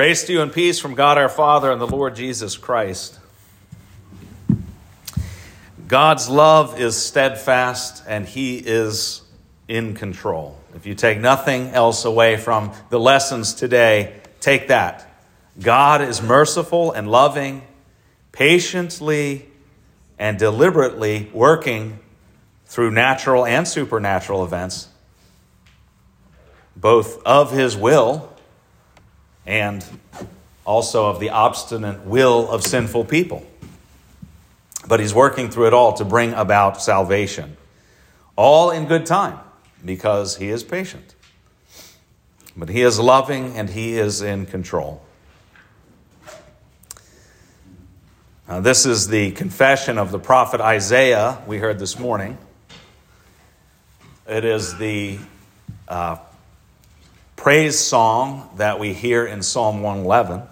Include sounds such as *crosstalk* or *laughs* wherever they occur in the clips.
Grace to you and peace from God our Father and the Lord Jesus Christ. God's love is steadfast and He is in control. If you take nothing else away from the lessons today, take that. God is merciful and loving, patiently and deliberately working through natural and supernatural events, both of His will and also of the obstinate will of sinful people. But he's working through it all to bring about salvation, all in good time, because he is patient. But he is loving and he is in control. Now, this is the confession of the prophet Isaiah we heard this morning. It is the uh, praise song that we hear in Psalm 111.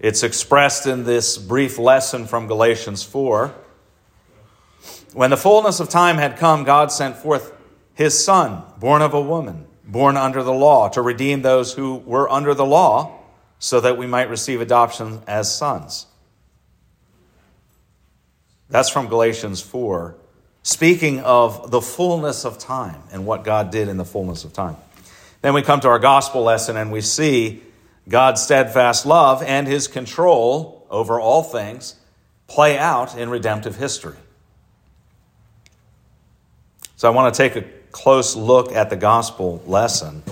It's expressed in this brief lesson from Galatians 4. When the fullness of time had come, God sent forth his Son, born of a woman, born under the law, to redeem those who were under the law, so that we might receive adoption as sons. That's from Galatians 4, speaking of the fullness of time and what God did in the fullness of time. Then we come to our gospel lesson and we see God's steadfast love and his control over all things play out in redemptive history. So I want to take a close look at the gospel lesson.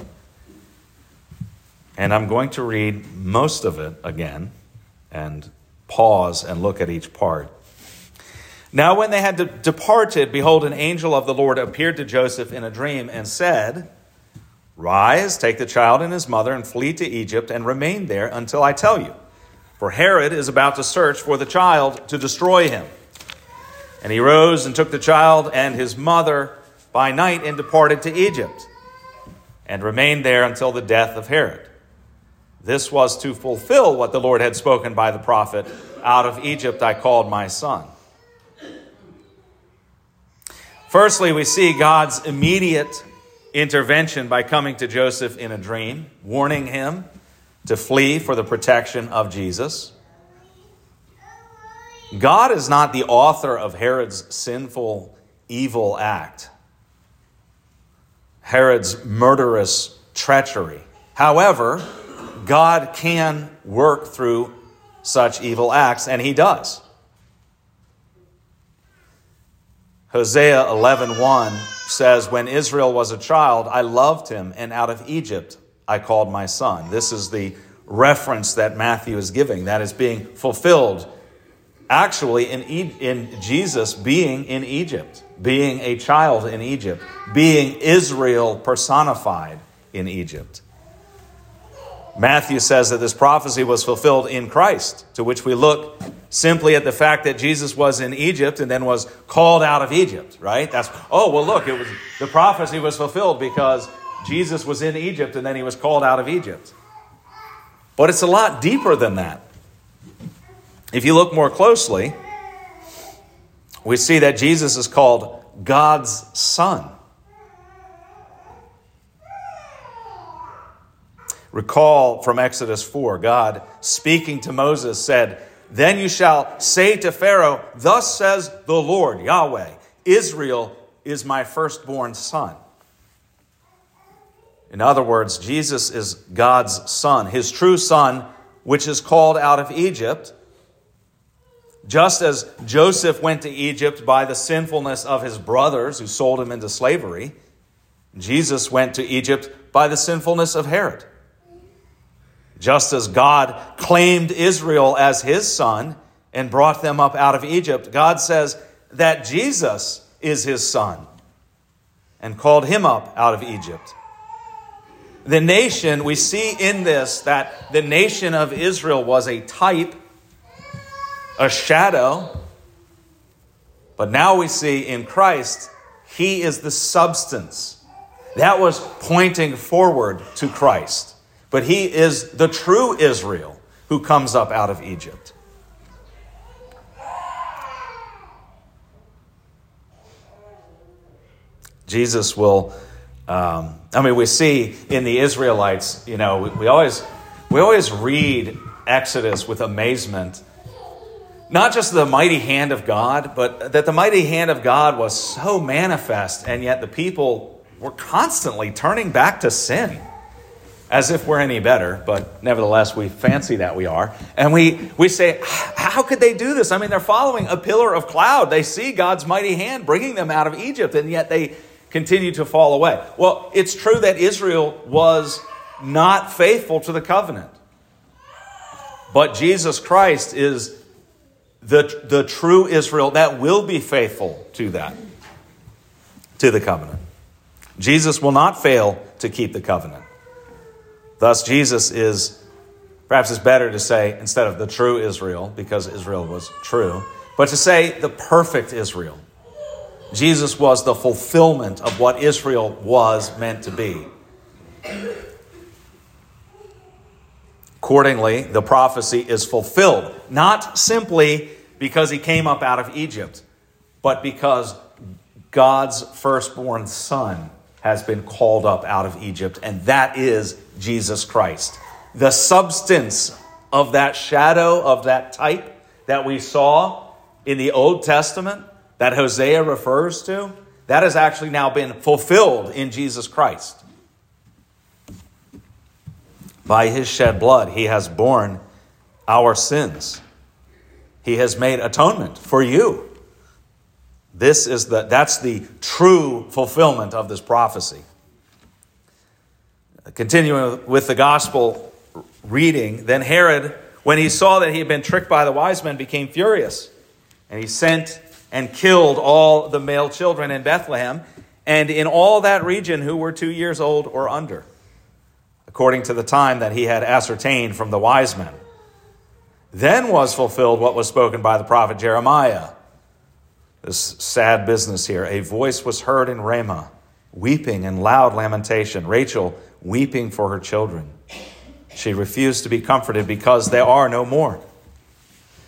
And I'm going to read most of it again and pause and look at each part. Now, when they had de- departed, behold, an angel of the Lord appeared to Joseph in a dream and said, Rise, take the child and his mother, and flee to Egypt, and remain there until I tell you. For Herod is about to search for the child to destroy him. And he rose and took the child and his mother by night and departed to Egypt, and remained there until the death of Herod. This was to fulfill what the Lord had spoken by the prophet Out of Egypt I called my son. Firstly, we see God's immediate intervention by coming to Joseph in a dream, warning him to flee for the protection of Jesus. God is not the author of Herod's sinful, evil act, Herod's murderous treachery. However, God can work through such evil acts, and he does. Hosea 11:1 says, "When Israel was a child, I loved him, and out of Egypt I called my son." This is the reference that Matthew is giving that is being fulfilled actually in, e- in Jesus being in Egypt, being a child in Egypt, being Israel personified in Egypt. Matthew says that this prophecy was fulfilled in Christ, to which we look simply at the fact that Jesus was in Egypt and then was called out of Egypt, right? That's, oh, well, look, it was, the prophecy was fulfilled because Jesus was in Egypt and then he was called out of Egypt. But it's a lot deeper than that. If you look more closely, we see that Jesus is called God's Son. Recall from Exodus 4, God speaking to Moses said, Then you shall say to Pharaoh, Thus says the Lord, Yahweh, Israel is my firstborn son. In other words, Jesus is God's son, his true son, which is called out of Egypt. Just as Joseph went to Egypt by the sinfulness of his brothers who sold him into slavery, Jesus went to Egypt by the sinfulness of Herod. Just as God claimed Israel as his son and brought them up out of Egypt, God says that Jesus is his son and called him up out of Egypt. The nation, we see in this that the nation of Israel was a type, a shadow, but now we see in Christ, he is the substance. That was pointing forward to Christ. But he is the true Israel who comes up out of Egypt. Jesus will, um, I mean, we see in the Israelites, you know, we, we always We always read Exodus with amazement. Not just the mighty hand of God, but that the mighty hand of God was so manifest, and yet the people were constantly turning back to sin as if we're any better, but nevertheless, we fancy that we are. And we, we say, How could they do this? I mean, they're following a pillar of cloud. They see God's mighty hand bringing them out of Egypt, and yet they continue to fall away. Well, it's true that Israel was not faithful to the covenant. But Jesus Christ is the, the true Israel that will be faithful to that, to the covenant. Jesus will not fail to keep the covenant. Thus, Jesus is, perhaps it's better to say, instead of the true Israel, because Israel was true, but to say the perfect Israel. Jesus was the fulfillment of what Israel was meant to be. Accordingly, the prophecy is fulfilled, not simply because he came up out of Egypt, but because God's firstborn son has been called up out of Egypt, and that is Jesus Christ. The substance of that shadow, of that type that we saw in the Old Testament that Hosea refers to, that has actually now been fulfilled in Jesus Christ. By his shed blood, he has borne our sins. He has made atonement for you. This is the that's the true fulfillment of this prophecy. Continuing with the gospel reading, then Herod, when he saw that he had been tricked by the wise men, became furious. And he sent and killed all the male children in Bethlehem and in all that region who were two years old or under, according to the time that he had ascertained from the wise men. Then was fulfilled what was spoken by the prophet Jeremiah. This sad business here. A voice was heard in Ramah, weeping and loud lamentation. Rachel weeping for her children. She refused to be comforted because there are no more.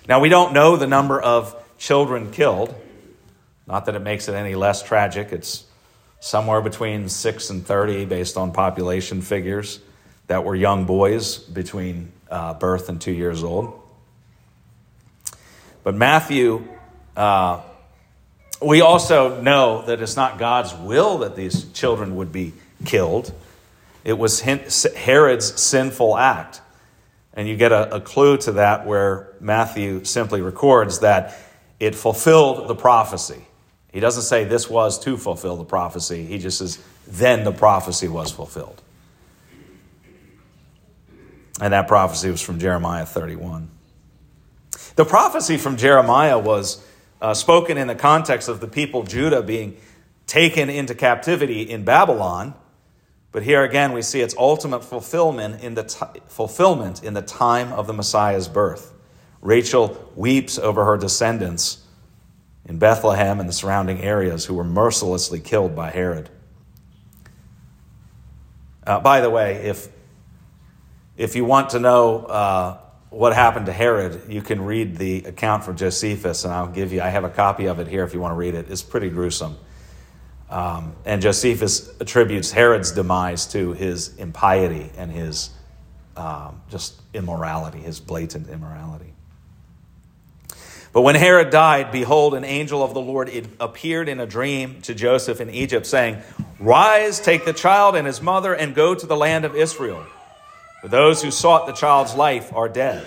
Now, we don't know the number of children killed. Not that it makes it any less tragic. It's somewhere between 6 and 30 based on population figures that were young boys between uh, birth and two years old. But Matthew, uh, we also know that it's not God's will that these children would be killed. It was Herod's sinful act. And you get a, a, clue to that where Matthew simply records that it fulfilled the prophecy. He doesn't say this was to fulfill the prophecy, he just says, then the prophecy was fulfilled. And that prophecy was from Jeremiah 31. The prophecy from Jeremiah was uh, spoken in the context of the people Judah being taken into captivity in Babylon but here again, we see its ultimate fulfillment in the, t- fulfillment in the time of the Messiah's birth. Rachel weeps over her descendants in Bethlehem and the surrounding areas who were mercilessly killed by Herod. Uh, by the way, if, if you want to know uh, what happened to Herod, you can read the account from Josephus, and I'll give you, I have a copy of it here if you want to read it. It's pretty gruesome. Um, and Josephus attributes Herod's demise to his impiety and his um, just immorality, his blatant immorality. But when Herod died, behold, an angel of the Lord appeared in a dream to Joseph in Egypt, saying, Rise, take the child and his mother, and go to the land of Israel. For those who sought the child's life are dead.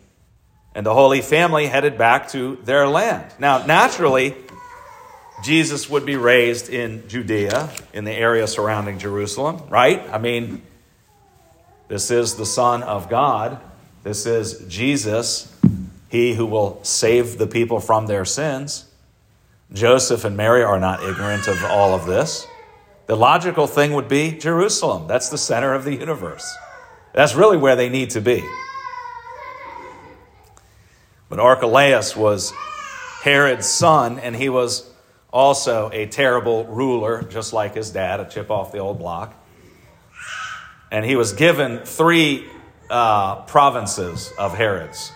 and the Holy Family headed back to their land. Now, naturally, Jesus would be raised in Judea, in the area surrounding Jerusalem, right? I mean, this is the Son of God. This is Jesus, he who will save the people from their sins. Joseph and Mary are not ignorant of all of this. The logical thing would be Jerusalem. That's the center of the universe. That's really where they need to be. But Archelaus was Herod's son, and he was also a terrible ruler, just like his dad, a chip off the old block. And he was given three uh, provinces of Herod's.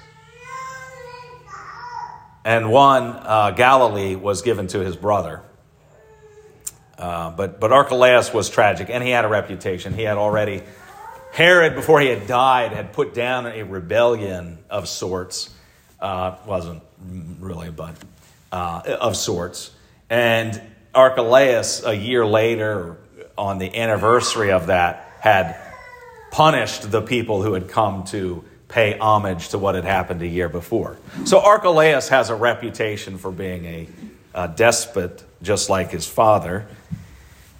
And one, uh, Galilee, was given to his brother. Uh, but, but Archelaus was tragic, and he had a reputation. He had already, Herod, before he had died, had put down a rebellion of sorts. Uh, wasn't really, but uh, of sorts. And Archelaus, a year later, on the anniversary of that, had punished the people who had come to pay homage to what had happened a year before. So Archelaus has a reputation for being a, a despot, just like his father.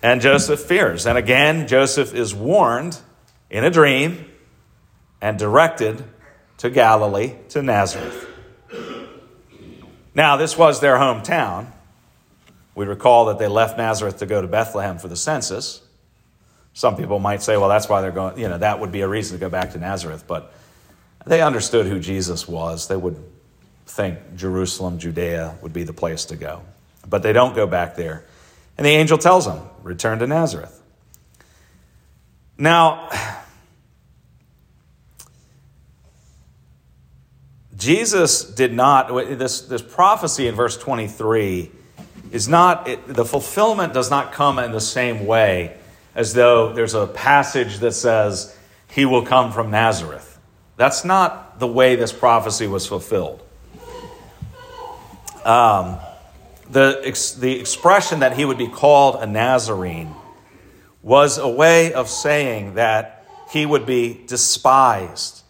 And Joseph fears. And again, Joseph is warned in a dream and directed to Galilee, to Nazareth. Now, this was their hometown. We recall that they left Nazareth to go to Bethlehem for the census. Some people might say, well, that's why they're going, you know, that would be a reason to go back to Nazareth. But they understood who Jesus was. They would think Jerusalem, Judea would be the place to go. But they don't go back there. And the angel tells them, return to Nazareth. Now, Jesus did not, this, this prophecy in verse 23 is not, it, the fulfillment does not come in the same way as though there's a passage that says, He will come from Nazareth. That's not the way this prophecy was fulfilled. Um, the, the expression that he would be called a Nazarene was a way of saying that he would be despised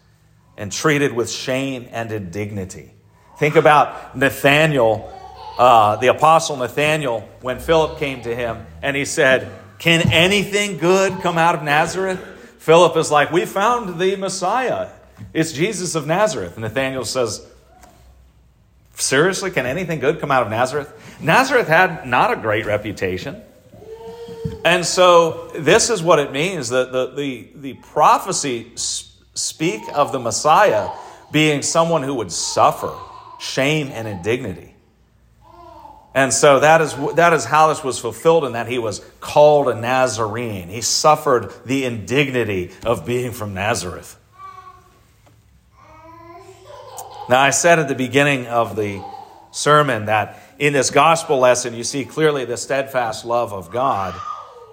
and treated with shame and indignity. Think about Nathaniel, uh, the apostle Nathaniel, when Philip came to him and he said, can anything good come out of Nazareth? Philip is like, We found the Messiah. It's Jesus of Nazareth. And Nathaniel says, Seriously, can anything good come out of Nazareth? Nazareth had not a great reputation. And so this is what it means that the, the, the prophecy speak of the Messiah being someone who would suffer shame and indignity. And so that is, that is how this was fulfilled, in that he was called a Nazarene. He suffered the indignity of being from Nazareth. Now, I said at the beginning of the sermon that in this gospel lesson, you see clearly the steadfast love of God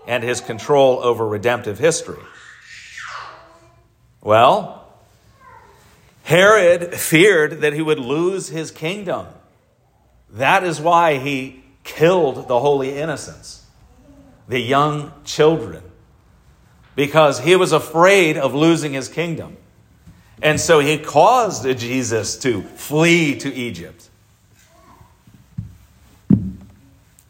and his control over redemptive history. Well, Herod feared that he would lose his kingdom. That is why he killed the holy innocents, the young children, because he was afraid of losing his kingdom. And so he caused Jesus to flee to Egypt.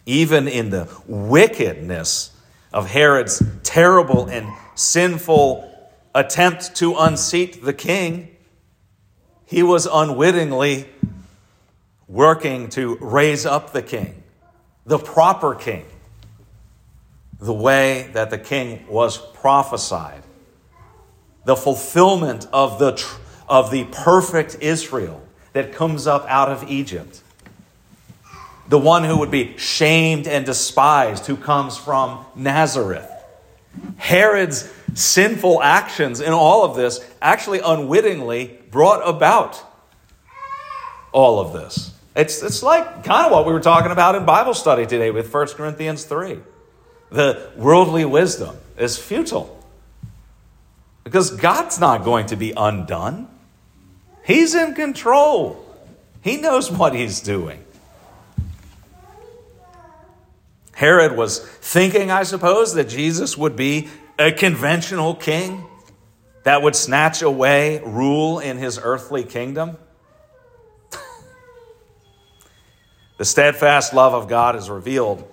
Even in the wickedness of Herod's terrible and sinful attempt to unseat the king, he was unwittingly working to raise up the king, the proper king, the way that the king was prophesied, the fulfillment of the, of the perfect Israel that comes up out of Egypt, the one who would be shamed and despised, who comes from Nazareth. Herod's sinful actions in all of this actually unwittingly brought about all of this. It's, it's like kind of what we were talking about in Bible study today with 1 Corinthians 3. The worldly wisdom is futile because God's not going to be undone, He's in control, He knows what He's doing. Herod was thinking, I suppose, that Jesus would be a conventional king that would snatch away rule in his earthly kingdom. *laughs* The steadfast love of God is revealed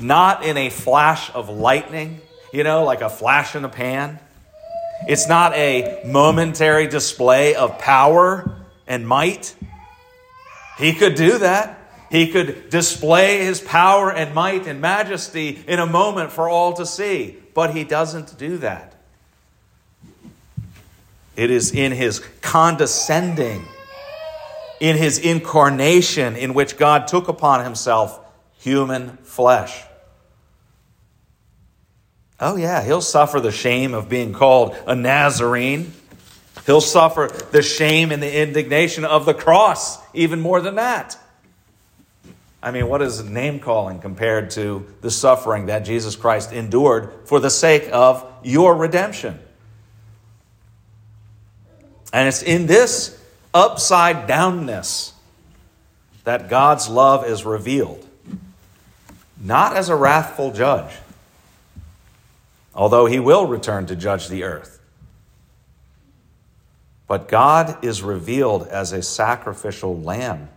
not in a flash of lightning, you know, like a flash in a pan. It's not a momentary display of power and might. He could do that. He could display his power and might and majesty in a moment for all to see, but he doesn't do that. It is in his condescending in his incarnation, in which God took upon himself human flesh. Oh, yeah, he'll suffer the shame of being called a Nazarene. He'll suffer the shame and the indignation of the cross, even more than that. I mean, what is name calling compared to the suffering that Jesus Christ endured for the sake of your redemption? And it's in this upside downness that God's love is revealed, not as a wrathful judge although he will return to judge the earth. But God is revealed as a sacrificial lamb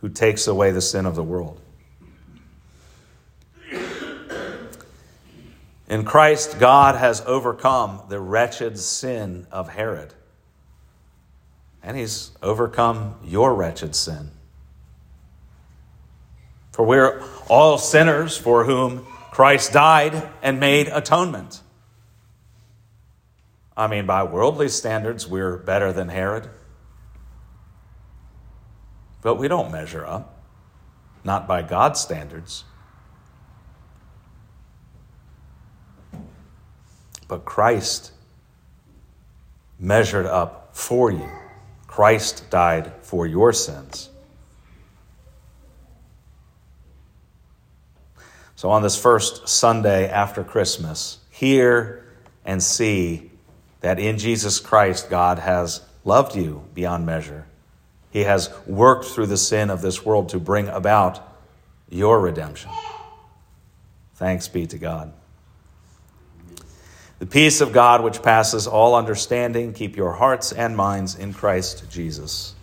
who takes away the sin of the world. In Christ, God has overcome the wretched sin of Herod. And he's overcome your wretched sin. For we're all sinners for whom Christ died and made atonement. I mean, by worldly standards, we're better than Herod. But we don't measure up, not by God's standards. But Christ measured up for you. Christ died for your sins. So, on this first Sunday after Christmas, hear and see that in Jesus Christ, God has loved you beyond measure. He has worked through the sin of this world to bring about your redemption. Thanks be to God. The peace of God, which passes all understanding, keep your hearts and minds in Christ Jesus.